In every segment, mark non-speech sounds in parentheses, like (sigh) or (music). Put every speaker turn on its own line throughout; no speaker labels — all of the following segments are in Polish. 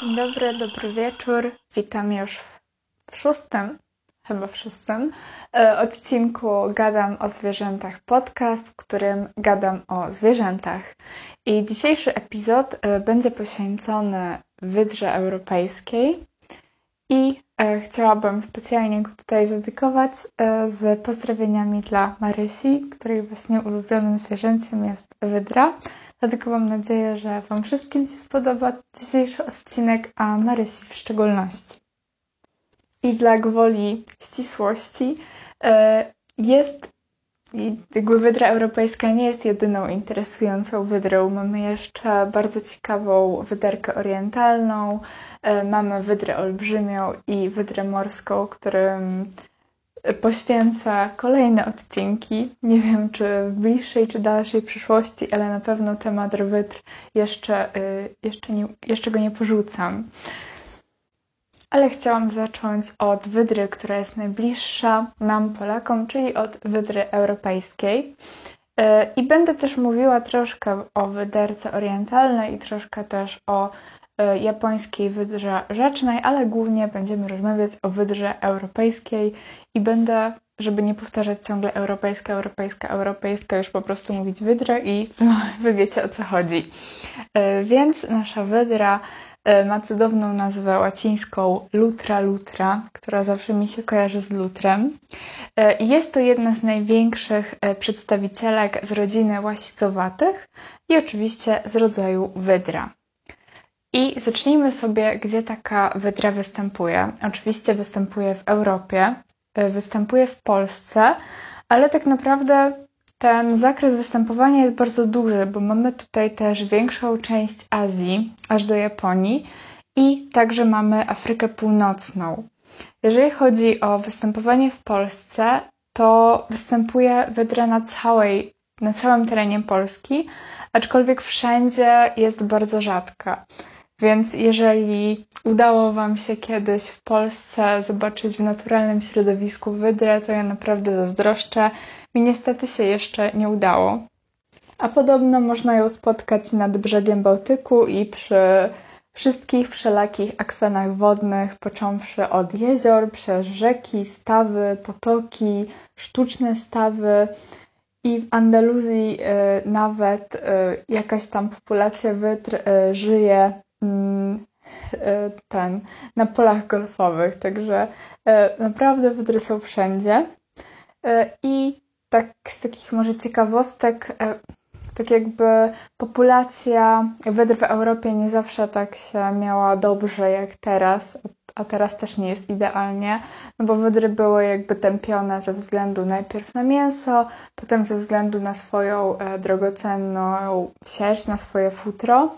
Dzień dobry, dobry wieczór. Witam już w szóstym, chyba w szóstym e, odcinku Gadam o zwierzętach podcast, w którym gadam o zwierzętach. I dzisiejszy epizod e, będzie poświęcony wydrze europejskiej i e, chciałabym specjalnie go tutaj zadedykować z pozdrowieniami dla Marysi, której właśnie ulubionym zwierzęciem jest wydra. Dlatego mam nadzieję, że Wam wszystkim się spodoba dzisiejszy odcinek, a Marysi w szczególności. I dla gwoli ścisłości e, jest jakby wydra europejska nie jest jedyną interesującą wydrą. Mamy jeszcze bardzo ciekawą wyderkę orientalną, e, mamy wydrę olbrzymią i wydrę morską, którym poświęcę kolejne odcinki. Nie wiem, czy w bliższej, czy dalszej przyszłości, ale na pewno temat rwytr jeszcze, y, jeszcze, nie, jeszcze go nie porzucam. Ale chciałam zacząć od wydry, która jest najbliższa nam, Polakom, czyli od wydry europejskiej. Y, I będę też mówiła troszkę o wyderce orientalnej i troszkę też o japońskiej wydrze rzecznej, ale głównie będziemy rozmawiać o wydrze europejskiej i będę, żeby nie powtarzać ciągle europejska, europejska, europejska, już po prostu mówić wydra i (laughs) wy wiecie o co chodzi. E, więc nasza wydra e, ma cudowną nazwę łacińską Lutra Lutra, która zawsze mi się kojarzy z lutrem. E, jest to jedna z największych przedstawicielek z rodziny łasicowatych i oczywiście z rodzaju wydra. I zacznijmy sobie, gdzie taka wydra występuje. Oczywiście występuje w Europie, Y, występuje w Polsce, ale tak naprawdę ten zakres występowania jest bardzo duży, bo mamy tutaj też większą część Azji, aż do Japonii i także mamy Afrykę Północną. Jeżeli chodzi o występowanie w Polsce, to występuje wydra na, całej, na całym terenie Polski, aczkolwiek wszędzie jest bardzo rzadka. Więc jeżeli udało Wam się kiedyś w Polsce zobaczyć w naturalnym środowisku wydrę, to ja naprawdę zazdroszczę. Mi niestety się jeszcze nie udało. A podobno można ją spotkać nad brzegiem Bałtyku i przy wszystkich wszelakich akwenach wodnych, począwszy od jezior, przez rzeki, stawy, potoki, sztuczne stawy. I w Andaluzji y, nawet y, jakaś tam populacja wydr y, żyje ten, na polach golfowych, także e, naprawdę wydry są wszędzie. E, I tak z takich może ciekawostek, tak jakby populacja wydr w Europie nie zawsze tak się miała dobrze jak teraz, a teraz też nie jest idealnie, no bo wydry były jakby tępione ze względu najpierw na mięso, potem ze względu na swoją drogocenną sierść, na swoje futro.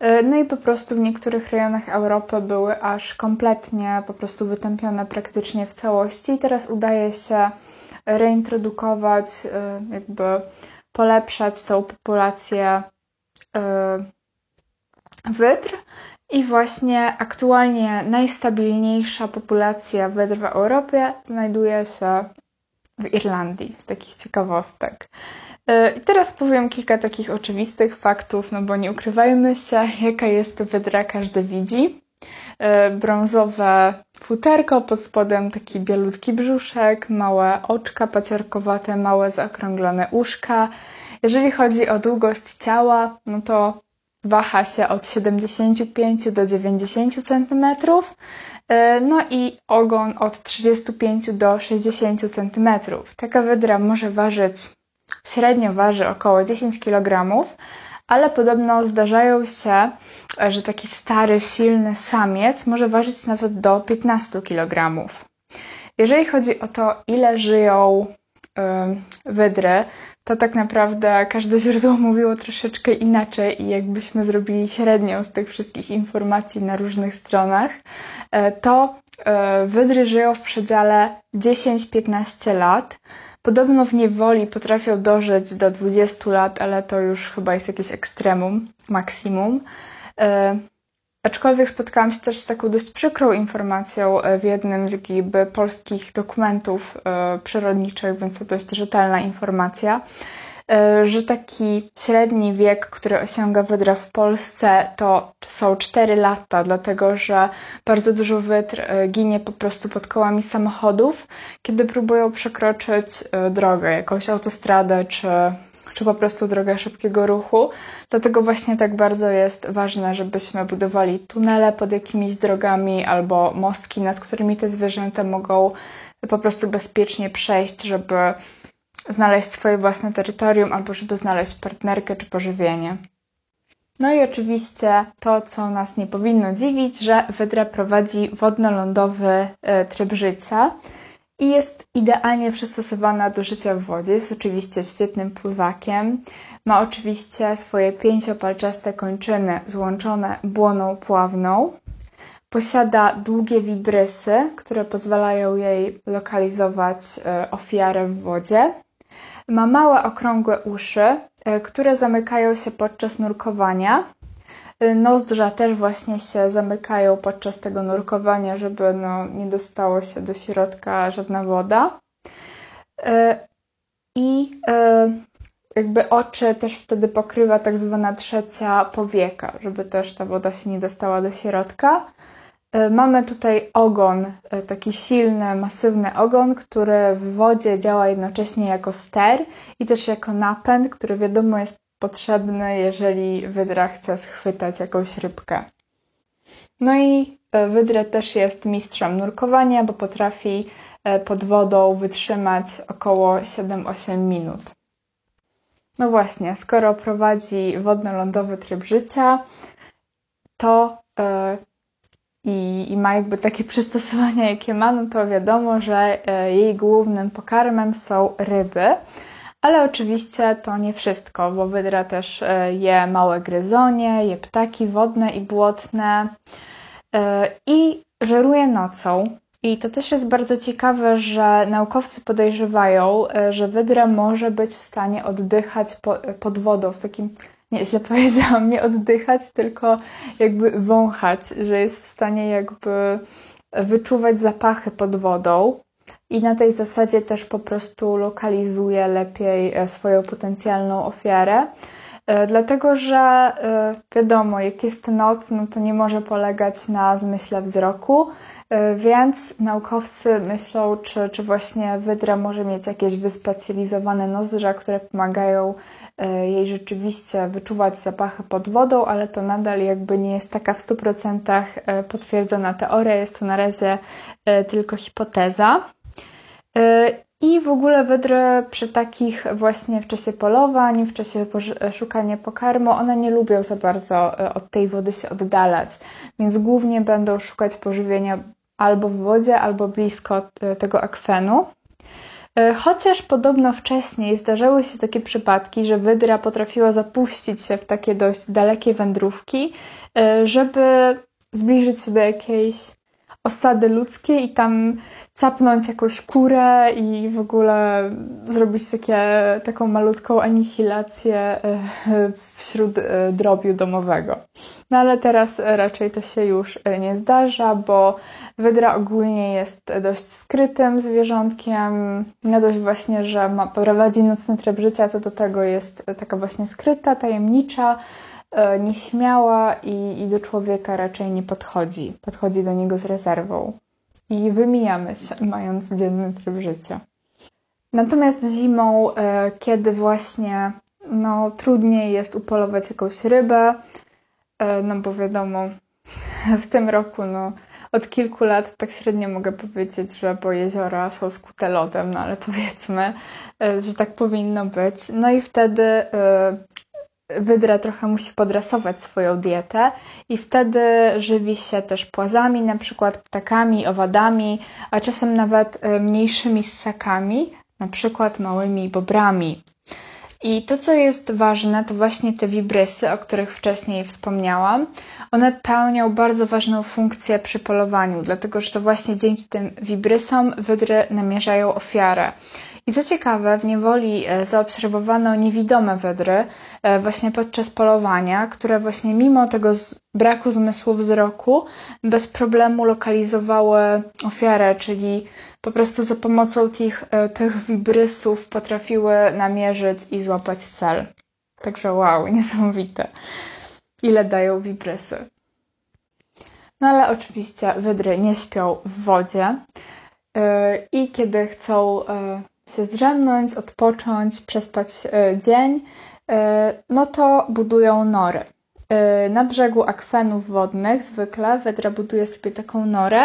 E, no i po prostu w niektórych rejonach Europy były aż kompletnie po prostu wytępione praktycznie w całości. I teraz udaje się reintrodukować, e, jakby polepszać tą populację e, wydr. I właśnie aktualnie najstabilniejsza populacja wydr w Europie znajduje się w Irlandii, z takich ciekawostek. E, I teraz powiem kilka takich oczywistych faktów, no bo nie ukrywajmy się, (laughs) jaka jest wydra, każdy widzi. E, brązowe futerko, pod spodem taki bielutki brzuszek, małe oczka paciorkowate, małe zaokrąglone uszka. Jeżeli chodzi o długość ciała, no to waha się od 75 do 90 cm, e, no i ogon od 35 do 60 cm. Taka wydra może ważyć Średnio waży około 10 kg, ale podobno zdarzają się, że taki stary, silny samiec może ważyć nawet do 15 kg. Jeżeli chodzi o to, ile żyją yy, wydry, to tak naprawdę każde źródło (laughs) mówiło troszeczkę inaczej i jakbyśmy zrobili średnią z tych wszystkich informacji na różnych stronach, yy, to yy, wydry żyją w przedziale 10-15 lat. Podobno w niewoli potrafią dożyć do 20 lat, ale to już chyba jest jakieś ekstremum, maksimum. E, aczkolwiek spotkałam się też z taką dość przykrą informacją e, w jednym z jakby polskich dokumentów e, przyrodniczych, więc to dość rzetelna informacja, że taki średni wiek, który osiąga wydra w Polsce, to są 4 lata, dlatego że bardzo dużo wydr e, ginie po prostu pod kołami samochodów, kiedy próbują przekroczyć e, drogę, jakąś autostradę czy czy po prostu drogę szybkiego ruchu. Dlatego właśnie tak bardzo jest ważne, żebyśmy budowali tunele pod jakimiś drogami albo mostki, nad którymi te zwierzęta mogą po prostu bezpiecznie przejść, żeby znaleźć swoje własne terytorium albo żeby znaleźć partnerkę czy pożywienie. No i oczywiście to, co nas nie powinno dziwić, że wydra prowadzi wodno-lądowy e, tryb życia i jest idealnie przystosowana do życia w wodzie. Jest oczywiście świetnym pływakiem. Ma oczywiście swoje pięciopalczaste kończyny złączone błoną pławną. Posiada długie wibrysy, które pozwalają jej lokalizować e, ofiarę w wodzie. Ma małe, okrągłe uszy, e, które zamykają się podczas nurkowania Nozdrza też właśnie się zamykają podczas tego nurkowania, żeby no, nie dostało się do środka żadna woda. E, I e, jakby oczy też wtedy pokrywa tak zwana trzecia powieka, żeby też ta woda się nie dostała do środka. E, mamy tutaj ogon, taki silny, masywny ogon, który w wodzie działa jednocześnie jako ster i też jako napęd, który wiadomo jest potrzebny, jeżeli wydra chce schwytać jakąś rybkę. No i e, wydra też jest mistrzem nurkowania, bo potrafi e, pod wodą wytrzymać około 7-8 minut. No właśnie, skoro prowadzi wodno-lądowy tryb życia, to i, i, ma jakby takie (laughs) przystosowania, jakie ma, no to wiadomo, że jej głównym pokarmem są ryby. Ale oczywiście to nie wszystko, bo wydra też e, je małe gryzonie, je ptaki wodne i błotne e, i żeruje nocą. I to też jest bardzo ciekawe, że naukowcy podejrzewają, e, że wydra może być w stanie oddychać pod wodą w takim nie, źle powiedziałam, nie oddychać, tylko jakby wąchać, że jest w stanie jakby wyczuwać zapachy pod wodą i na tej zasadzie też po prostu lokalizuje lepiej e, swoją potencjalną ofiarę. E, dlatego, że e, wiadomo, jak jest noc, no to nie może polegać na zmyśle wzroku, więc naukowcy myślą, czy, czy właśnie wydra może mieć jakieś wyspecjalizowane nozdrza, które pomagają jej rzeczywiście wyczuwać zapachy pod wodą, ale to nadal jakby nie jest taka w 100% potwierdzona teoria, jest to na razie tylko hipoteza. E, I w ogóle wydry przy takich właśnie w czasie polowań, w czasie szukania pokarmu, one nie lubią za bardzo e, od tej wody się oddalać, więc głównie będą szukać pożywienia albo w wodzie, albo blisko e, tego akwenu. Chociaż podobno wcześniej zdarzały się takie przypadki, że wydra potrafiła zapuścić się w takie dość dalekie wędrówki, żeby zbliżyć się do jakiejś osady ludzkiej i tam capnąć jakąś kurę i w ogóle zrobić takie, taką malutką anihilację e, wśród e, drobiu domowego. No ale teraz raczej to się już e, nie zdarza, bo wydra ogólnie jest dość skrytym zwierzątkiem. No dość właśnie, że ma, prowadzi nocny tryb życia, to do tego jest taka właśnie skryta, tajemnicza, nieśmiała i, i do człowieka raczej nie podchodzi. Podchodzi do niego z rezerwą i wymijamy się, (laughs) mając dzienny tryb życia. Natomiast zimą, e, kiedy właśnie no, trudniej jest upolować jakąś rybę, e, no bo wiadomo, (laughs) w tym roku no, od kilku lat tak średnio mogę powiedzieć, że bo jeziora są skute lodem, no ale (laughs) powiedzmy, e, że tak powinno być. No i wtedy wydra trochę musi podrasować swoją dietę i wtedy żywi się też płazami, na przykład ptakami, owadami, a czasem nawet e, mniejszymi ssakami, na przykład małymi bobrami. I to, co jest ważne, to właśnie te wibrysy, o których wcześniej wspomniałam. One pełnią bardzo ważną funkcję przy polowaniu, dlatego że to właśnie dzięki tym wibrysom wydry namierzają ofiarę. I co ciekawe, w niewoli e, zaobserwowano niewidome wydry e, właśnie podczas polowania, które właśnie mimo tego braku zmysłu wzroku bez problemu lokalizowały ofiarę, czyli po prostu za pomocą tych, e, tych wibrysów potrafiły namierzyć i złapać cel. Także wow, (laughs) niesamowite. Ile dają wibrysy. No ale oczywiście wydry nie śpią w wodzie i kiedy chcą się zdrzemnąć, odpocząć, przespać e, dzień, e, no to budują nory. E, na brzegu akwenów wodnych zwykle wydra buduje sobie taką norę,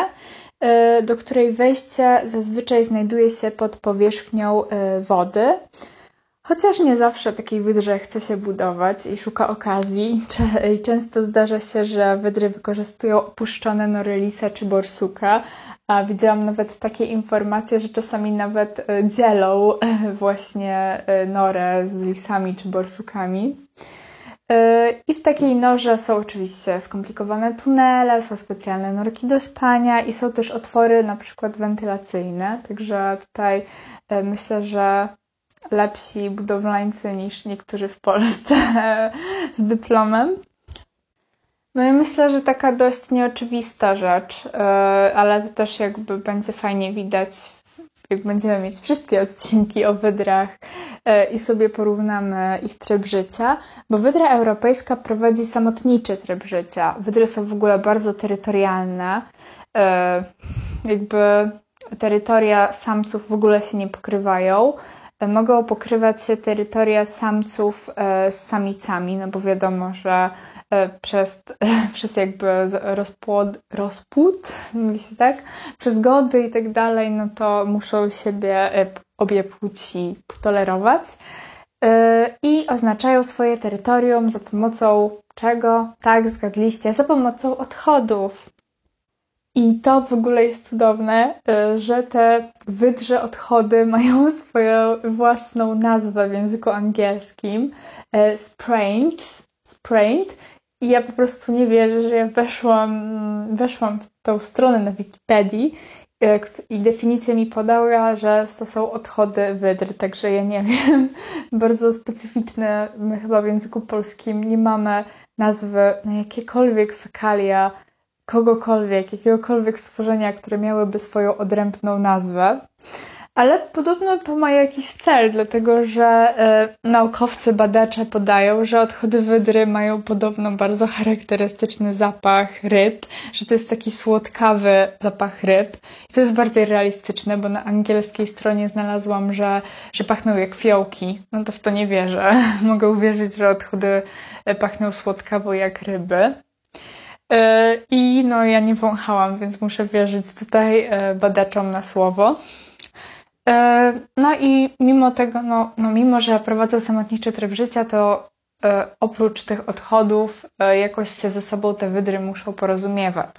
do której wejście zazwyczaj znajduje się pod powierzchnią wody. Chociaż nie zawsze takiej wydrze chce się budować i szuka okazji. I często zdarza się, że wydry wykorzystują opuszczone nory lisa czy borsuka, a widziałam nawet takie informacje, że czasami nawet e, dzielą e, właśnie e, norę z lisami czy borsukami. I w takiej norze są oczywiście skomplikowane tunele, są specjalne norki do spania i są też otwory na przykład wentylacyjne. Także tutaj myślę, że lepsi budowlańcy niż niektórzy w Polsce (laughs) z dyplomem. No i myślę, że taka dość nieoczywista rzecz, e, ale to też jakby będzie fajnie widać, jak będziemy mieć wszystkie odcinki o wydrach e, i sobie porównamy ich tryb życia, bo wydra europejska prowadzi samotniczy tryb życia. Wydry są w ogóle bardzo terytorialne, e, jakby terytoria samców w ogóle się nie pokrywają. Mogą pokrywać się terytoria samców z samicami, no bo wiadomo, że E, przez, (laughs) przez jakby rozpłod, rozpłód, (laughs) mówi się tak, przez gody i tak dalej, no to muszą siebie e, obie płci tolerować e, i oznaczają swoje terytorium za pomocą czego? Tak, zgadliście, za pomocą odchodów. I to w ogóle jest cudowne, że te wydrze odchody (laughs) mają swoją własną nazwę w języku angielskim. Sprained, sprained i ja po prostu nie wierzę, że ja weszłam, weszłam w tą stronę na Wikipedii e, i definicję mi podała, że to są odchody wydr, także ja nie (laughs) wiem. Bardzo specyficzne. My chyba w języku polskim nie mamy nazwy na jakiekolwiek fekalia kogokolwiek, jakiegokolwiek stworzenia, które miałyby swoją odrębną nazwę. Ale podobno to ma jakiś cel, dlatego że e, naukowcy, badacze podają, że odchody wydry mają podobno bardzo charakterystyczny zapach ryb, że to jest taki słodkawy zapach ryb. I to jest bardziej realistyczne, bo na angielskiej stronie znalazłam, że, że pachną jak fiołki. No to w to nie wierzę. (laughs) Mogę uwierzyć, że odchody e, pachną słodkawo jak ryby. E, I no, ja nie wąchałam, więc muszę wierzyć tutaj e, badaczom na słowo. E, no i mimo tego, no, no mimo że prowadzą samotniczy tryb życia, to oprócz tych odchodów jakoś się ze sobą te wydry muszą porozumiewać.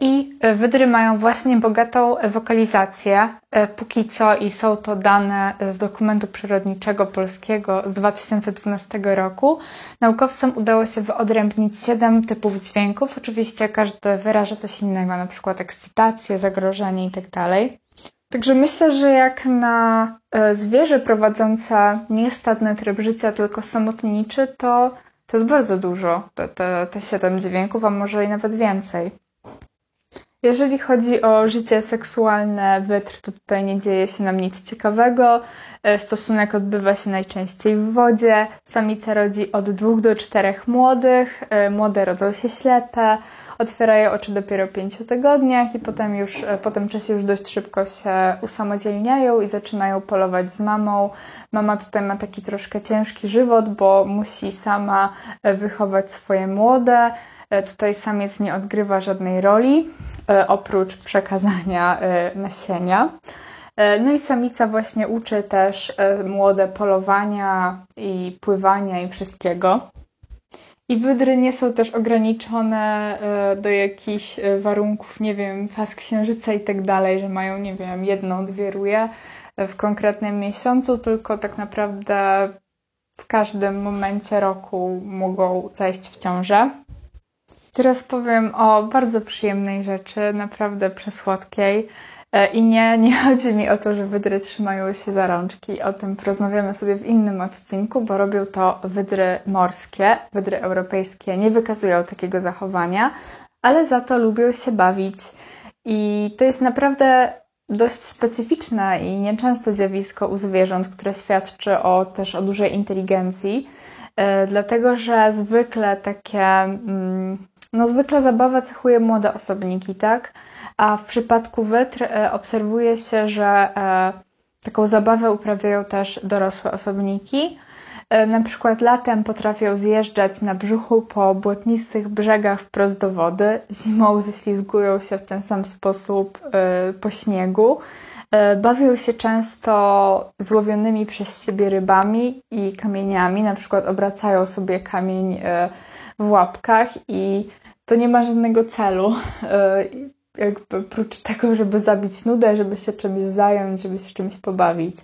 I wydry mają właśnie bogatą wokalizację, póki co, i są to dane z dokumentu przyrodniczego polskiego z 2012 roku. Naukowcom udało się wyodrębnić siedem typów dźwięków. Oczywiście każdy wyraża coś innego, na przykład ekscytację, zagrożenie itd. Tak Także myślę, że jak na e, zwierzę prowadzące nie stadny tryb życia, tylko samotniczy, to to jest bardzo dużo, te, te, te 7 dźwięków, a może i nawet więcej. Jeżeli chodzi o życie seksualne wytr, to tutaj nie dzieje się nam nic ciekawego. E, stosunek odbywa się najczęściej w wodzie. Samica rodzi od 2 do 4 młodych. E, młode rodzą się ślepe otwierają oczy dopiero pięciu tygodniach i potem już e, po tym czasie już dość szybko się usamodzielniają i zaczynają polować z mamą. Mama tutaj ma taki troszkę ciężki żywot, bo musi sama wychować swoje młode. E, tutaj samiec nie odgrywa żadnej roli oprócz przekazania nasienia. No i samica właśnie uczy też młode polowania i pływania i wszystkiego. I wydry nie są też ograniczone e, do jakichś e, warunków, nie wiem, faz księżyca i tak dalej, że mają, nie wiem, jedną, dwie ruje w konkretnym miesiącu, tylko tak naprawdę w każdym momencie roku mogą zajść w ciążę. Teraz powiem o bardzo przyjemnej rzeczy, naprawdę przesłodkiej. E, I nie, nie (laughs) chodzi mi o to, że wydry trzymają się za rączki. O tym porozmawiamy sobie w innym odcinku, bo robią to wydry morskie. Wydry europejskie nie wykazują takiego zachowania, ale za to lubią się bawić. I to jest naprawdę dość specyficzne i nieczęste zjawisko u zwierząt, które świadczy o, też o dużej inteligencji, e, dlatego że zwykle takie, mm, no zwykle zabawa cechuje młode osobniki, tak? A w przypadku wytr e, obserwuje się, że e, taką zabawę uprawiają też dorosłe osobniki. E, na przykład latem potrafią zjeżdżać na brzuchu po błotnistych brzegach wprost do wody. Zimą ześlizgują się w ten sam sposób po śniegu. Bawią się często złowionymi przez siebie rybami i kamieniami. Na przykład obracają sobie kamień w łapkach i to nie ma żadnego celu (laughs) jakby prócz tego, żeby zabić nudę, żeby się czymś zająć, żeby się czymś pobawić.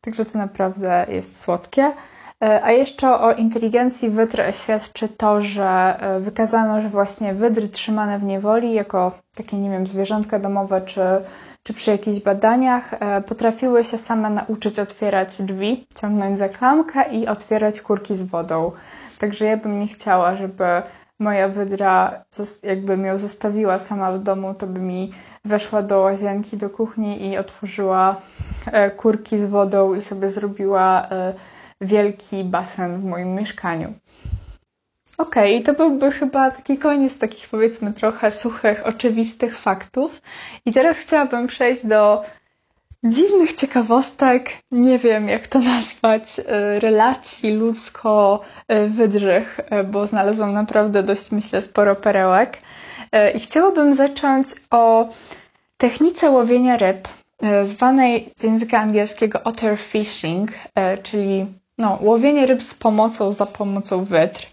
Także to naprawdę jest słodkie. E, a jeszcze o inteligencji wydr świadczy to, że e, wykazano, że właśnie wydry trzymane w niewoli jako takie, nie wiem, zwierzątka domowe czy, czy przy jakichś badaniach e, potrafiły się same nauczyć otwierać drzwi, ciągnąć za klamkę i otwierać kurki z wodą. Także ja bym nie chciała, żeby moja wydra, jakbym ją zostawiła sama w domu, to by mi weszła do łazienki, do kuchni i otworzyła e, kurki z wodą i sobie zrobiła e, wielki basen w moim mieszkaniu. Okej, okay, to byłby chyba taki koniec takich powiedzmy trochę suchych, oczywistych faktów. I teraz chciałabym przejść do dziwnych ciekawostek, nie wiem jak to (laughs) nazwać, e, relacji ludzko-wydrzych, e, bo znalazłam naprawdę dość, myślę, sporo perełek. E, I chciałabym zacząć o technice łowienia ryb, zwanej z języka angielskiego otter fishing, czyli no, łowienie ryb z pomocą, za pomocą wydr.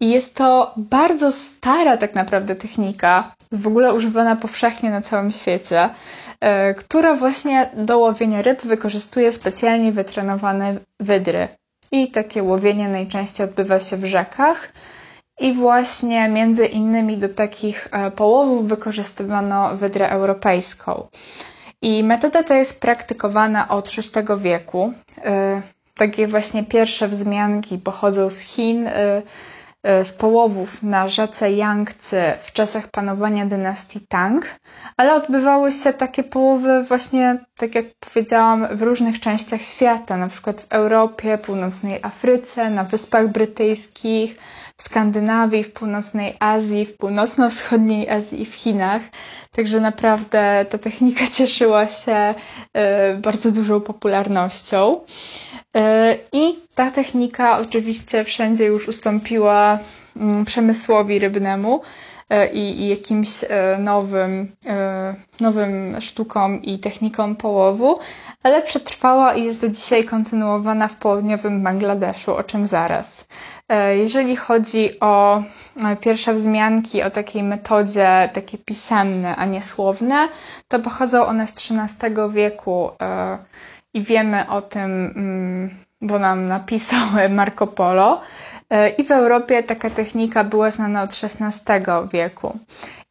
I jest to bardzo stara tak naprawdę technika, w ogóle używana powszechnie na całym świecie. E, która właśnie do łowienia ryb wykorzystuje specjalnie wytrenowane wydry. I takie łowienie najczęściej odbywa się w rzekach. I właśnie między innymi do takich e, połowów wykorzystywano wydrę europejską. I metoda ta jest praktykowana od VI wieku. E, takie właśnie pierwsze wzmianki pochodzą z Chin z połowów na rzece Yangtze w czasach panowania dynastii Tang, ale odbywały się takie połowy właśnie, tak jak powiedziałam, w różnych częściach świata, na przykład w Europie, północnej Afryce, na Wyspach Brytyjskich, w Skandynawii, w północnej Azji, w północno-wschodniej Azji i w Chinach. Także naprawdę ta technika (laughs) cieszyła się e, bardzo dużą popularnością. E, I ta technika oczywiście wszędzie już ustąpiła mm, przemysłowi rybnemu i, i jakimś e, nowym, nowym sztukom i technikom połowu, ale przetrwała i jest do dzisiaj kontynuowana w południowym Bangladeszu, o czym zaraz. Jeżeli chodzi o pierwsze wzmianki o takiej metodzie, takie pisemne, a nie słowne, to pochodzą one z XIII wieku i wiemy o tym, mm, bo nam napisał (laughs) Marco Polo. E, I w Europie taka technika była znana od XVI wieku.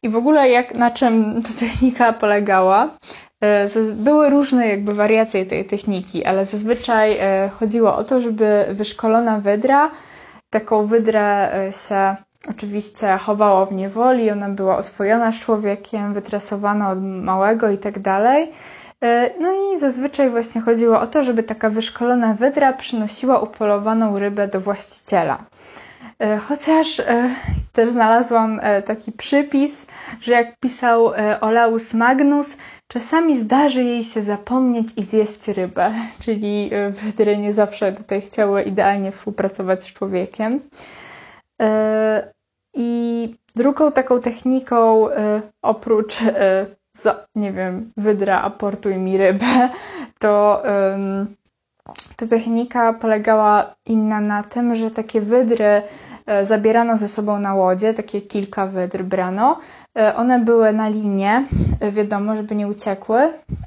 I w ogóle jak, na czym ta technika polegała? E, były różne jakby wariacje tej techniki, ale zazwyczaj e, chodziło o to, żeby wyszkolona wydra, taką wydrę się oczywiście chowała w niewoli, ona była oswojona z człowiekiem, wytresowana od małego i tak dalej. E, no i zazwyczaj właśnie chodziło o to, żeby taka wyszkolona wydra przynosiła upolowaną rybę do właściciela. E, chociaż e, też znalazłam taki przypis, że jak pisał Olaus Magnus, czasami zdarzy jej się zapomnieć i zjeść rybę, (laughs) czyli wydry nie zawsze tutaj chciały idealnie współpracować z człowiekiem. I drugą taką techniką, oprócz za, nie wiem, wydra, aportuj mi rybę, (laughs) to um, ta technika polegała inna na tym, że takie wydry e, zabierano ze sobą na łodzie, takie kilka wydr brano. E, one były na linie, e, wiadomo, żeby nie uciekły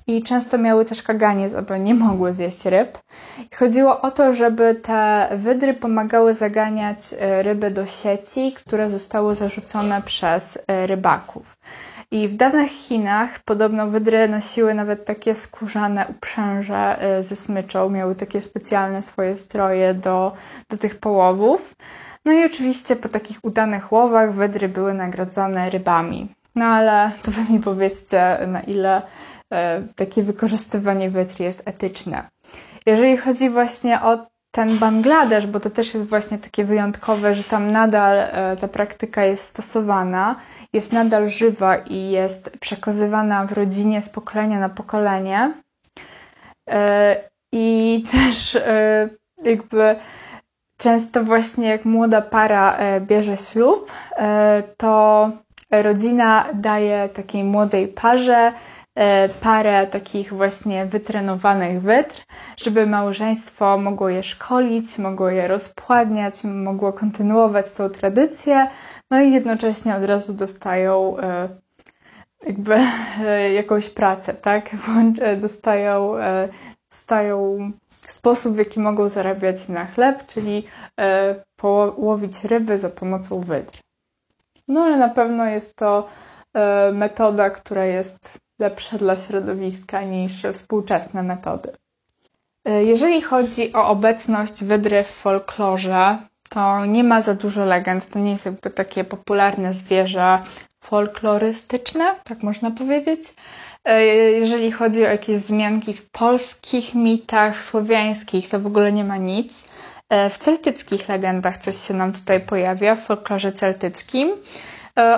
i często miały też kaganie, aby nie mogły zjeść ryb. I chodziło o to, żeby te wydry pomagały zaganiać ryby do sieci, które zostały zarzucone przez rybaków. I w dawnych Chinach podobno wydry nosiły nawet takie skórzane uprzęże ze smyczą, miały takie specjalne swoje stroje do, do tych połowów. No i oczywiście po takich udanych łowach wydry były nagradzane rybami. No ale to wy mi powiedzcie, na ile e, takie wykorzystywanie wydr jest etyczne. Jeżeli chodzi właśnie o ten Bangladesz, bo to też jest właśnie takie wyjątkowe, że tam nadal e, ta praktyka jest stosowana, jest nadal żywa i jest przekazywana w rodzinie z pokolenia na pokolenie. E, I (laughs) też e, jakby często właśnie jak młoda para bierze ślub, to rodzina daje takiej młodej parze parę takich właśnie wytrenowanych wytr, żeby małżeństwo mogło je szkolić, mogło je rozpładniać, mogło kontynuować tą tradycję, no i jednocześnie od razu dostają e, jakby e, jakąś pracę, tak? (laughs) Dostają, dostają sposób, w jaki mogą zarabiać na chleb, czyli połowić ryby za pomocą wydr. No ale na pewno jest to metoda, która jest lepsze dla środowiska niż współczesne metody. E, jeżeli chodzi o obecność wydry w folklorze, to nie ma za dużo legend. To nie jest jakby takie popularne zwierzę folklorystyczne, tak można powiedzieć. E, jeżeli chodzi o jakieś wzmianki w polskich mitach, słowiańskich, to w ogóle nie ma nic. E, w celtyckich legendach coś się nam tutaj pojawia, w folklorze celtyckim.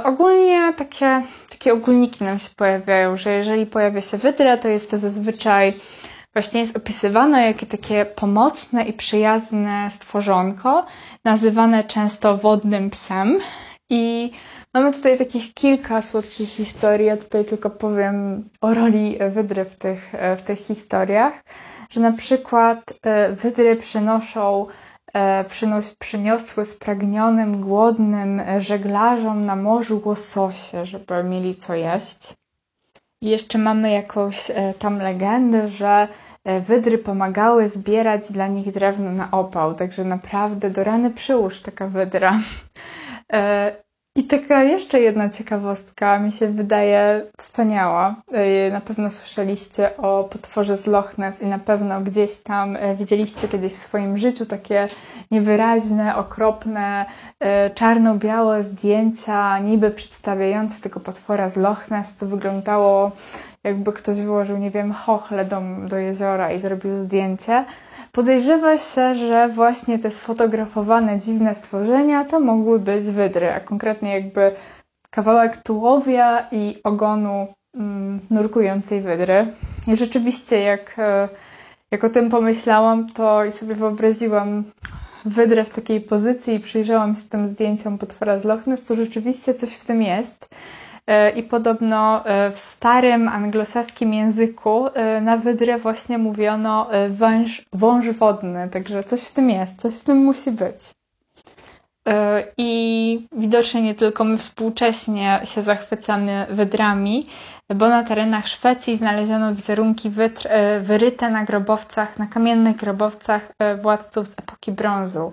Ogólnie takie takie ogólniki nam się pojawiają, że jeżeli pojawia się wydra, to jest to zazwyczaj właśnie jest opisywane jako takie pomocne i przyjazne stworzonko, nazywane często wodnym psem. I mamy tutaj takich kilka słodkich historii. Ja tutaj tylko powiem o roli wydry w tych, w tych historiach, że na przykład e, wydry przynoszą E, przyniosły spragnionym, głodnym żeglarzom na morzu łososie, żeby mieli co jeść. I jeszcze mamy jakąś e, tam legendę, że e, wydry pomagały zbierać dla nich drewno na opał, także naprawdę do rany przyłóż taka wydra. (laughs) I taka jeszcze jedna ciekawostka mi się wydaje wspaniała. E, na pewno słyszeliście o potworze z Loch Ness i na pewno gdzieś tam e, widzieliście kiedyś w swoim życiu takie niewyraźne, okropne, e, czarno-białe zdjęcia niby przedstawiające tego potwora z Loch Ness, co wyglądało jakby ktoś wyłożył, nie wiem, chochle do, do jeziora i zrobił zdjęcie. Podejrzewa się, że właśnie te sfotografowane dziwne stworzenia to mogły być wydry, a konkretnie jakby kawałek tułowia i ogonu mm, nurkującej wydry. I rzeczywiście jak, e, jak o tym pomyślałam, to i sobie wyobraziłam wydrę w takiej pozycji i przyjrzałam się tym zdjęciom potwora z Loch Ness, to rzeczywiście coś w tym jest. E, I podobno e, w starym anglosaskim języku e, na wydrę właśnie mówiono wąż, wąż wodny, także coś w tym jest, coś w tym musi być. I widocznie nie tylko my współcześnie się zachwycamy wydrami, bo na terenach Szwecji znaleziono wizerunki wydr wyryte na grobowcach, na kamiennych grobowcach władców z epoki brązu.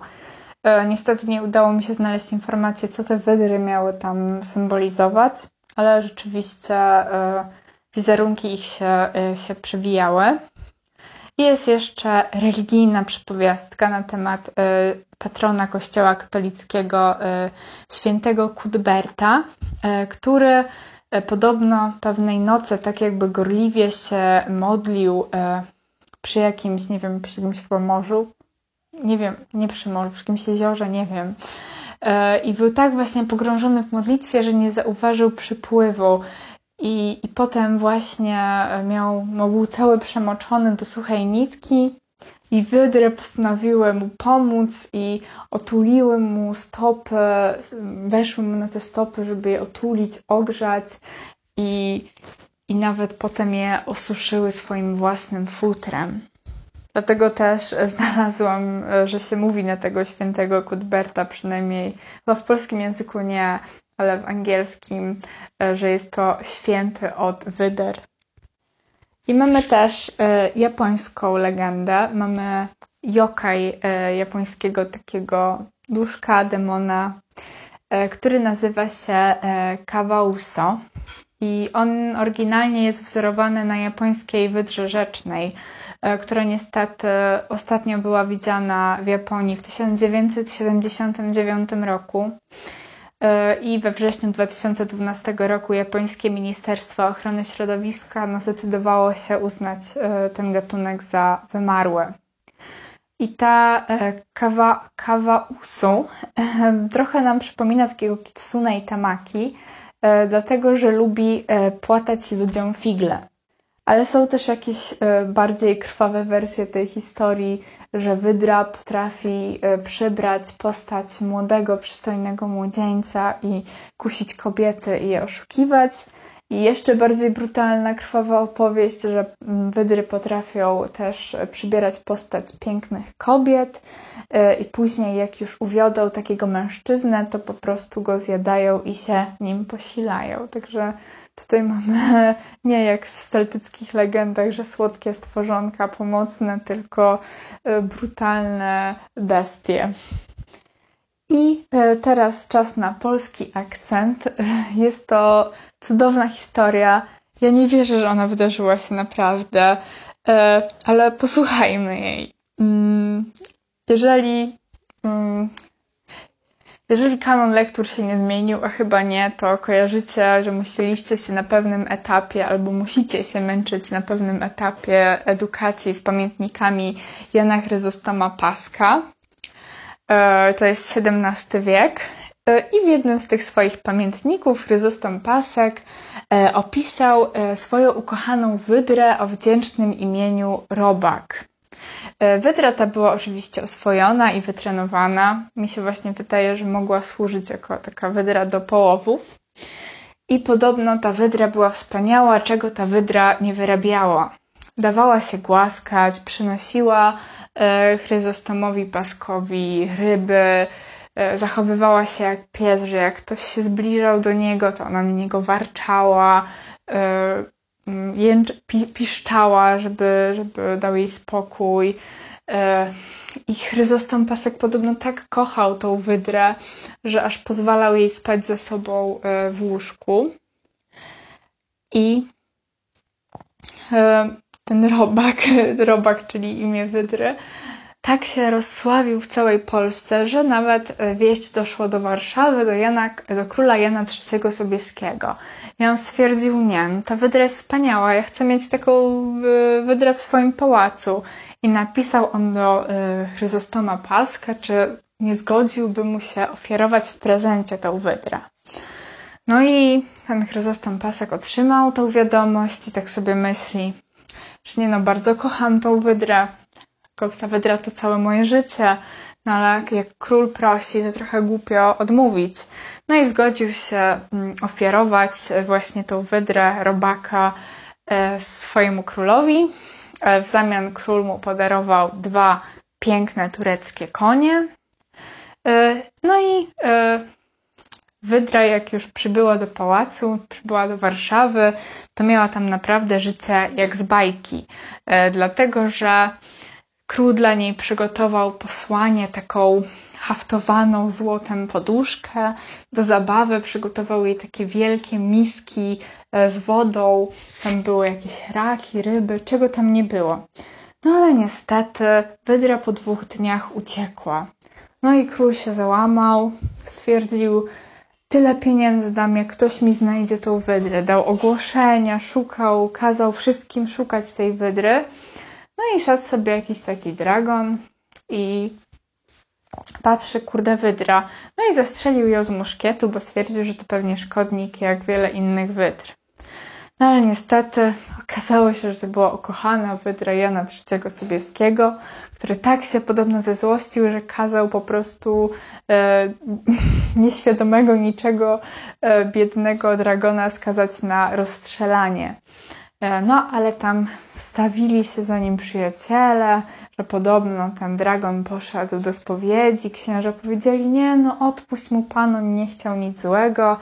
Niestety nie udało mi się znaleźć informacji, co te wydry miały tam symbolizować ale rzeczywiście e, wizerunki ich się, e, się przewijały. I jest jeszcze religijna przypowiastka na temat e, patrona Kościoła katolickiego świętego Kudberta, który podobno pewnej nocy tak jakby gorliwie się modlił przy jakimś, nie wiem, przy jakimś chyba morzu, nie wiem, nie przy morzu, przy jakimś jeziorze, nie wiem, i był tak właśnie pogrążony w modlitwie, że nie zauważył przypływu. I, i potem właśnie miał, no był cały przemoczony do suchej nitki i wydry postanowiły mu pomóc i otuliły mu stopy, weszły mu na te stopy, żeby je otulić, ogrzać i, i nawet potem je osuszyły swoim własnym futrem. Dlatego też (laughs) znalazłam, że się mówi na tego świętego Cuthberta, przynajmniej chyba w polskim języku nie, ale w angielskim, że jest to święty od wyder. I mamy też e, japońską legendę. Mamy yokai e, japońskiego takiego duszka, demona, e, który nazywa się Kawauso. i on oryginalnie jest wzorowany na japońskiej wydrze rzecznej, e, która niestety ostatnio była widziana w Japonii w 1979 roku. E, I we wrześniu 2012 roku japońskie Ministerstwo Ochrony Środowiska no, zdecydowało się uznać e, ten gatunek za wymarły. I ta kawa, kawausu trochę nam przypomina takiego kitsune i tamaki, E, dlatego że lubi e, płatać ludziom figle. Ale są też jakieś e, bardziej krwawe wersje tej historii, że wydra potrafi przybrać postać młodego, przystojnego młodzieńca i kusić kobiety i je oszukiwać. I jeszcze bardziej brutalna, krwawa opowieść, że wydry potrafią też przybierać postać pięknych kobiet e, i później jak już uwiodą takiego mężczyznę, to po prostu go zjadają i się nim posilają. Także tutaj mamy (laughs) nie jak w celtyckich legendach, że słodkie stworzonka pomocne, tylko e, brutalne bestie. I e, teraz czas na polski akcent. (laughs) Jest to cudowna historia. Ja nie wierzę, że ona wydarzyła się naprawdę, e, ale posłuchajmy jej. Mm, jeżeli, mm, jeżeli kanon lektur się nie zmienił, a chyba nie, to kojarzycie, że musieliście się na pewnym etapie albo musicie się męczyć na pewnym etapie edukacji z pamiętnikami Jana Chryzostoma Paska. E, to jest XVII wiek. E, I w jednym z tych swoich pamiętników Chryzostom Pasek e, opisał swoją ukochaną wydrę o wdzięcznym imieniu Robak. Wydra ta była oczywiście oswojona i wytrenowana. Mi się właśnie wydaje, że mogła służyć jako taka wydra do połowów. I podobno ta wydra była wspaniała, czego ta wydra nie wyrabiała. Dawała się głaskać, przynosiła E, Chryzostomowi Paskowi ryby, e, zachowywała się jak pies, że jak ktoś się zbliżał do niego, to ona na niego warczała, e, mm, jęcz, piszczała, żeby, żeby dał jej spokój. I Chryzostom Pasek podobno tak kochał tą wydrę, że aż pozwalał jej spać ze sobą w łóżku. I ten robak, (laughs) robak, czyli imię wydry, tak się rozsławił w całej Polsce, że nawet wieść doszło do Warszawy, do, Jana, do króla Jana III Sobieskiego. I on stwierdził, nie, no ta wydra jest wspaniała, ja chcę mieć taką e, wydrę w swoim pałacu. I napisał on do e, Chryzostoma Paska, czy nie zgodziłby mu się ofiarować w prezencie tą wydrę. No i ten Chryzostom Pasek otrzymał tą wiadomość i tak sobie myśli, że nie no, bardzo kocham tą wydrę. Ta wydra to całe moje życie. No ale jak król prosi, to trochę głupio odmówić. No i zgodził się mm, ofiarować właśnie tą wydrę robaka e, swojemu królowi. E, w zamian król mu podarował dwa piękne tureckie konie. E, no i Wydra, jak już przybyła do pałacu, przybyła do Warszawy, to miała tam naprawdę życie jak z bajki, e, dlatego że król dla niej przygotował posłanie, taką haftowaną złotem poduszkę. Do zabawy przygotował jej takie wielkie miski e, z wodą. Tam były jakieś raki, ryby, czego tam nie było. No ale niestety Wydra po dwóch dniach uciekła. No i król się załamał, stwierdził, tyle pieniędzy dam, jak ktoś mi znajdzie tą wydrę. Dał ogłoszenia, szukał, kazał wszystkim szukać tej wydry. No i szedł sobie jakiś taki dragon i patrzy, kurde, wydra. No i zastrzelił ją z muszkietu, bo stwierdził, że to pewnie szkodnik, jak wiele innych wydr. No ale niestety okazało się, że to była ukochana wydra Jana III Sobieskiego, który tak się podobno zezłościł, że kazał po prostu e, (laughs) nieświadomego niczego e, biednego dragona skazać na rozstrzelanie. E, no, ale tam wstawili się za nim przyjaciele, że podobno ten dragon poszedł do spowiedzi. Księża powiedzieli: Nie, no, odpuść mu panu, nie chciał nic złego.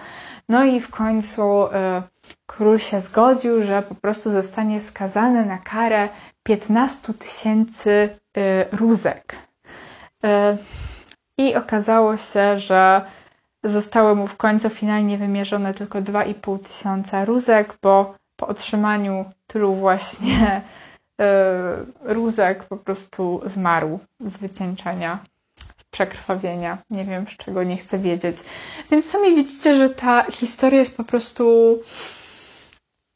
No i w końcu. E, król się zgodził, że po prostu zostanie skazany na karę 15 tysięcy y, rózek. Y, I okazało się, że zostały mu w końcu finalnie wymierzone tylko 2,5 tysiąca rózek, bo po otrzymaniu tylu właśnie yy, rózek po prostu zmarł z wycieńczenia, przekrwawienia. Nie wiem, z czego nie chcę wiedzieć. Więc sami widzicie, że ta historia jest po prostu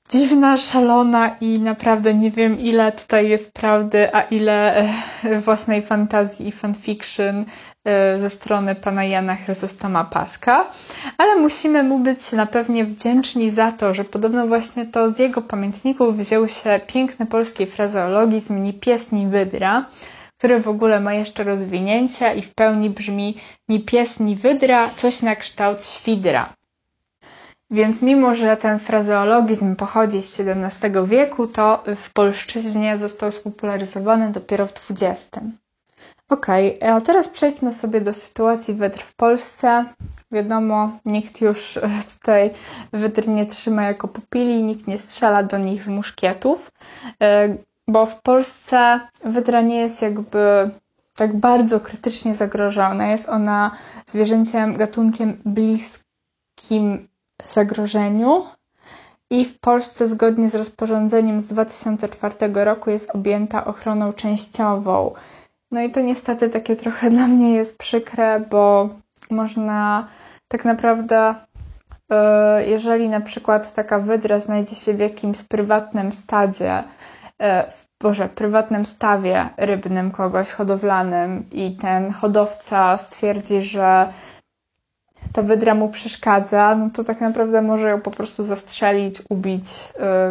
dziwna, szalona i naprawdę nie wiem, ile tutaj jest prawdy, a ile e, własnej fantazji i fanfiction e, ze strony pana Jana Chrysostoma Paska, ale musimy mu być na pewnie wdzięczni za to, że podobno właśnie to z jego pamiętników wziął się piękny polski frazeologizm ni pies, ni wydra, który w ogóle ma jeszcze rozwinięcie i w pełni brzmi ni pies, ni wydra, coś na kształt świdra. Więc mimo, że ten frazeologizm pochodzi z XVII wieku, to w polszczyźnie został spopularyzowany dopiero w XX. Ok, a teraz przejdźmy sobie do sytuacji wydr w Polsce. Wiadomo, nikt już tutaj wydr nie trzyma jako pupili, nikt nie strzela do nich z muszkietów, e, bo w Polsce wydra nie jest jakby tak bardzo krytycznie zagrożona. Jest ona zwierzęciem, gatunkiem bliskim zagrożeniu i w Polsce zgodnie z rozporządzeniem z 2004 roku jest objęta ochroną częściową. No i to niestety takie trochę dla mnie jest przykre, bo można tak naprawdę, e, jeżeli na przykład taka wydra znajdzie się w jakimś prywatnym stadzie, e, w Boże, prywatnym stawie rybnym kogoś hodowlanym i ten hodowca stwierdzi, że ta wydra mu przeszkadza, no to tak naprawdę może ją po prostu zastrzelić, ubić,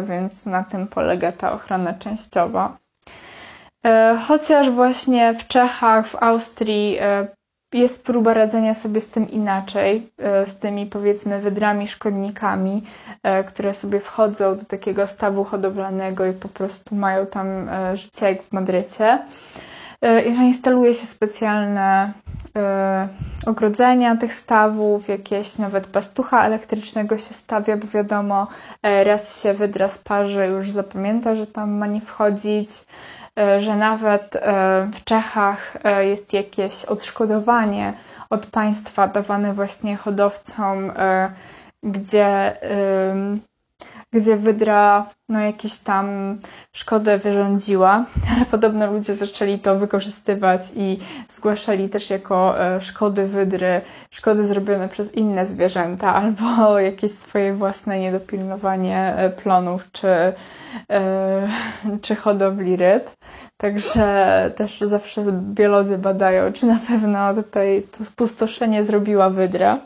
y, więc na tym polega ta ochrona częściowa. Y, chociaż właśnie w Czechach, w Austrii y, jest próba radzenia sobie z tym inaczej, z tymi powiedzmy wydrami, szkodnikami, które sobie wchodzą do takiego stawu hodowlanego i po prostu mają tam życie jak w Madrycie. Jeżeli instaluje się specjalne E, ogrodzenia tych stawów, jakieś nawet pastucha elektrycznego się stawia, bo wiadomo, e, raz się wydra sparzy, już zapamięta, że tam ma nie wchodzić, e, że nawet w Czechach jest jakieś odszkodowanie od państwa dawane właśnie hodowcom, gdzie gdzie wydra no, jakieś tam szkodę wyrządziła, (laughs) ale podobno ludzie zaczęli to wykorzystywać i zgłaszali też jako e, szkody wydry, szkody zrobione przez inne zwierzęta (laughs) albo jakieś swoje własne niedopilnowanie e, plonów czy, e, (laughs) czy hodowli ryb. Także też zawsze biolodzy badają, czy na pewno tutaj to spustoszenie zrobiła wydra.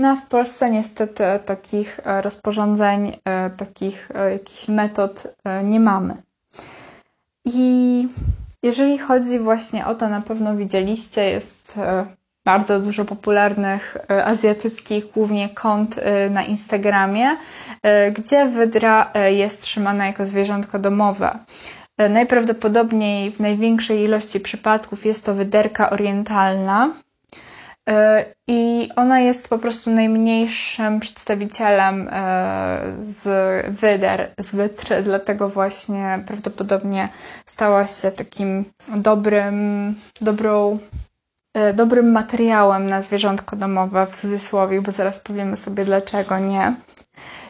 No w Polsce niestety takich e, rozporządzeń, e, takich e, jakichś metod nie mamy. I jeżeli chodzi właśnie o to, na pewno widzieliście, jest bardzo dużo popularnych azjatyckich, głównie kont na Instagramie, gdzie wydra jest trzymana jako zwierzątko domowe. Najprawdopodobniej w największej ilości przypadków jest to wyderka orientalna, I ona jest po prostu najmniejszym przedstawicielem e, z wyder, z wytry, dlatego właśnie prawdopodobnie stała się takim dobrym, dobrą, e, dobrym materiałem na zwierzątko domowe, w cudzysłowie, bo zaraz powiemy sobie dlaczego nie.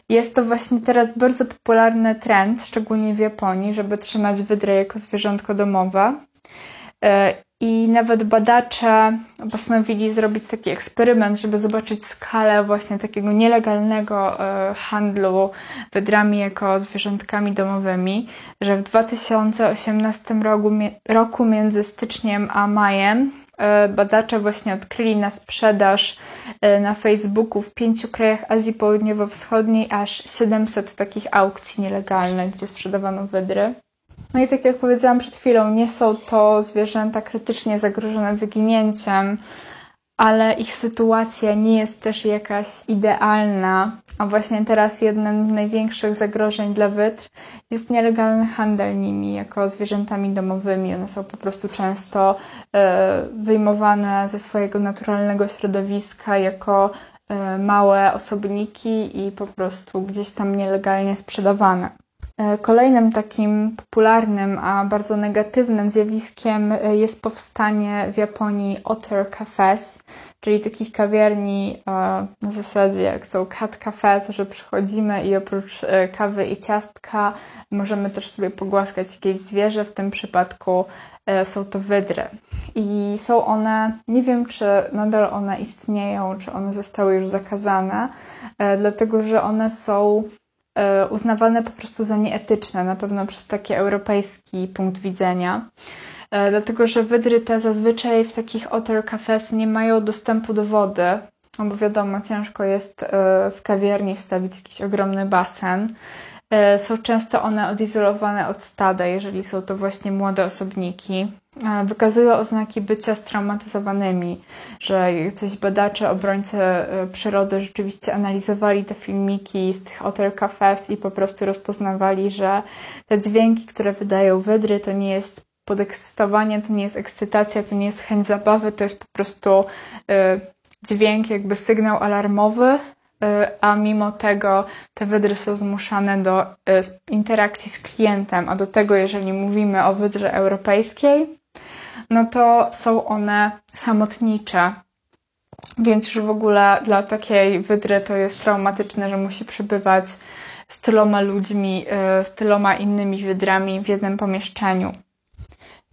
Jest to właśnie teraz bardzo popularny trend, szczególnie w Japonii, żeby trzymać wydrę jako zwierzątko domowe. I nawet badacze postanowili zrobić taki eksperyment, żeby zobaczyć skalę właśnie takiego nielegalnego e, handlu wydrami jako zwierzątkami domowymi, że w 2018 roku, roku między styczniem a majem e, badacze właśnie odkryli na sprzedaż e, na Facebooku w pięciu krajach Azji Południowo-Wschodniej aż 700 takich aukcji nielegalnych, gdzie sprzedawano wydry. No i tak jak powiedziałam przed chwilą, nie są to zwierzęta krytycznie zagrożone wyginięciem, ale ich sytuacja nie jest też jakaś idealna. A właśnie teraz jednym z największych zagrożeń dla wytr jest nielegalny handel nimi jako zwierzętami domowymi. One są po prostu często e, wyjmowane ze swojego naturalnego środowiska jako e, małe osobniki i po prostu gdzieś tam nielegalnie sprzedawane. E, kolejnym takim popularnym, a bardzo negatywnym zjawiskiem e, jest powstanie w Japonii otter cafes, czyli takich kawiarni e, na zasadzie jak są cat cafes, że przychodzimy i oprócz kawy i ciastka możemy też sobie pogłaskać jakieś zwierzę, w tym przypadku są to wydry. I są one, nie wiem czy nadal one istnieją, czy one zostały już zakazane, dlatego że one są uznawane po prostu za nieetyczne, na pewno przez taki europejski punkt widzenia. E, dlatego, że wydry te zazwyczaj w takich otter cafes nie mają dostępu do wody, no bo wiadomo, ciężko jest e, w kawiarni wstawić jakiś ogromny basen. E, są często one odizolowane od stada, jeżeli są to właśnie młode osobniki. E, wykazują oznaki bycia straumatyzowanymi, że jacyś badacze, obrońcy e, przyrody rzeczywiście analizowali te filmiki z tych otter cafes i po prostu rozpoznawali, że te dźwięki, które wydają wydry, to nie jest podekscytowanie, to nie jest ekscytacja, to nie jest chęć zabawy, to jest po prostu dźwięk, jakby sygnał alarmowy, a mimo tego te wydry są zmuszane do y, interakcji z klientem, a do tego, jeżeli mówimy o wydrze europejskiej, no to są one samotnicze. Więc już w ogóle dla takiej wydry to jest traumatyczne, że musi przebywać z tyloma ludźmi, y, z tyloma innymi wydrami w jednym pomieszczeniu.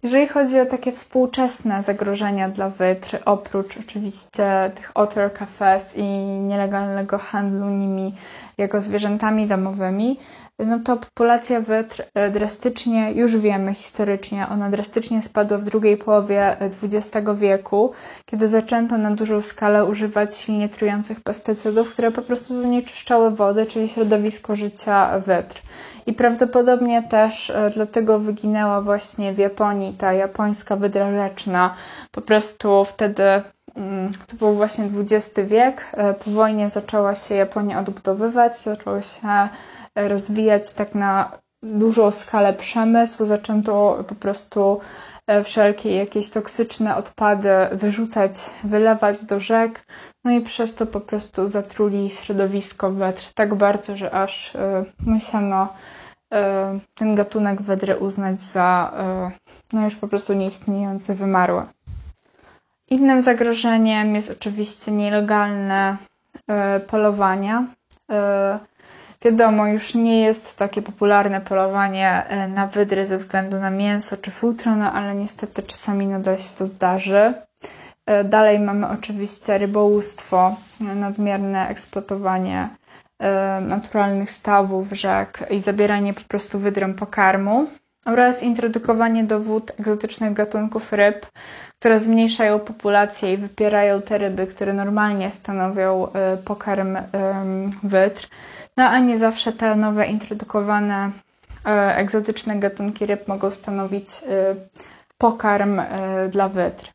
Jeżeli chodzi o takie współczesne zagrożenia dla wytr, oprócz oczywiście tych otter cafes i nielegalnego handlu nimi jako zwierzętami domowymi, no to populacja wytr e, drastycznie, już wiemy historycznie, ona drastycznie spadła w drugiej połowie XX e, wieku, kiedy zaczęto na dużą skalę używać silnie trujących pestycydów, które po prostu zanieczyszczały wodę, czyli środowisko życia wytr. I prawdopodobnie też e, dlatego wyginęła właśnie w Japonii ta japońska wydra rzeczna. Po prostu wtedy mm, to był właśnie XX wiek. Po wojnie zaczęła się Japonia odbudowywać, zaczęło się rozwijać tak na dużą skalę przemysł, zaczęto po prostu e, wszelkie jakieś toksyczne odpady wyrzucać, wylewać do rzek, no i przez to po prostu zatruli środowisko wetr tak bardzo, że aż y, musiano y, ten gatunek wedry uznać za no już po prostu nieistniejący, wymarły. Innym zagrożeniem jest oczywiście nielegalne polowania. Wiadomo, już nie jest takie popularne polowanie e, na wydry ze względu na mięso czy futro, no ale niestety czasami nadal się to zdarzy. E, dalej mamy oczywiście rybołówstwo, e, nadmierne eksploatowanie naturalnych stawów, rzek i zabieranie po prostu wydrem pokarmu oraz introdukowanie do wód egzotycznych gatunków ryb, które zmniejszają populację i wypierają te ryby, które normalnie stanowią pokarm wydr. No a nie zawsze te nowe introdukowane e, egzotyczne gatunki ryb mogą stanowić e, pokarm e, dla wydr.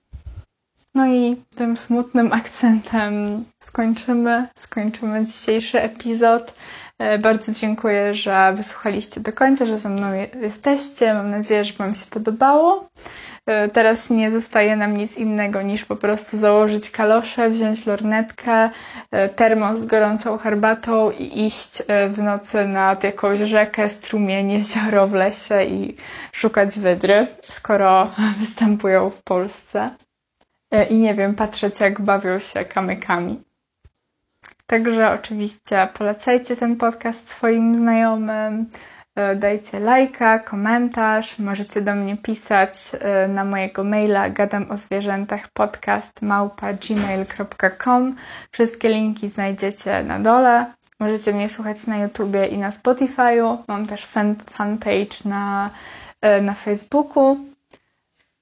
No i tym smutnym akcentem skończymy, skończymy dzisiejszy epizod. Bardzo dziękuję, że wysłuchaliście do końca, że ze mną jesteście. Mam nadzieję, że Wam się podobało. E, teraz nie zostaje nam nic innego niż po prostu założyć kalosze, wziąć lornetkę, e, termos z gorącą herbatą i iść e, w nocy nad jakąś rzekę, strumień, jezioro w lesie i szukać wydry, skoro (laughs) występują w Polsce. I nie wiem, patrzeć jak bawią się kamykami. Także oczywiście polecajcie ten podcast swoim znajomym. E, dajcie lajka, komentarz, możecie do mnie pisać e, na mojego maila gadam o zwierzętach podcast gmail.com. Wszystkie linki znajdziecie na dole. Możecie mnie słuchać na YouTubie i na Spotify'u. Mam też fan, fanpage na, e, na Facebooku.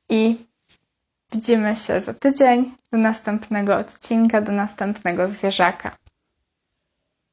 I widzimy się za tydzień do następnego odcinka, do następnego zwierzaka.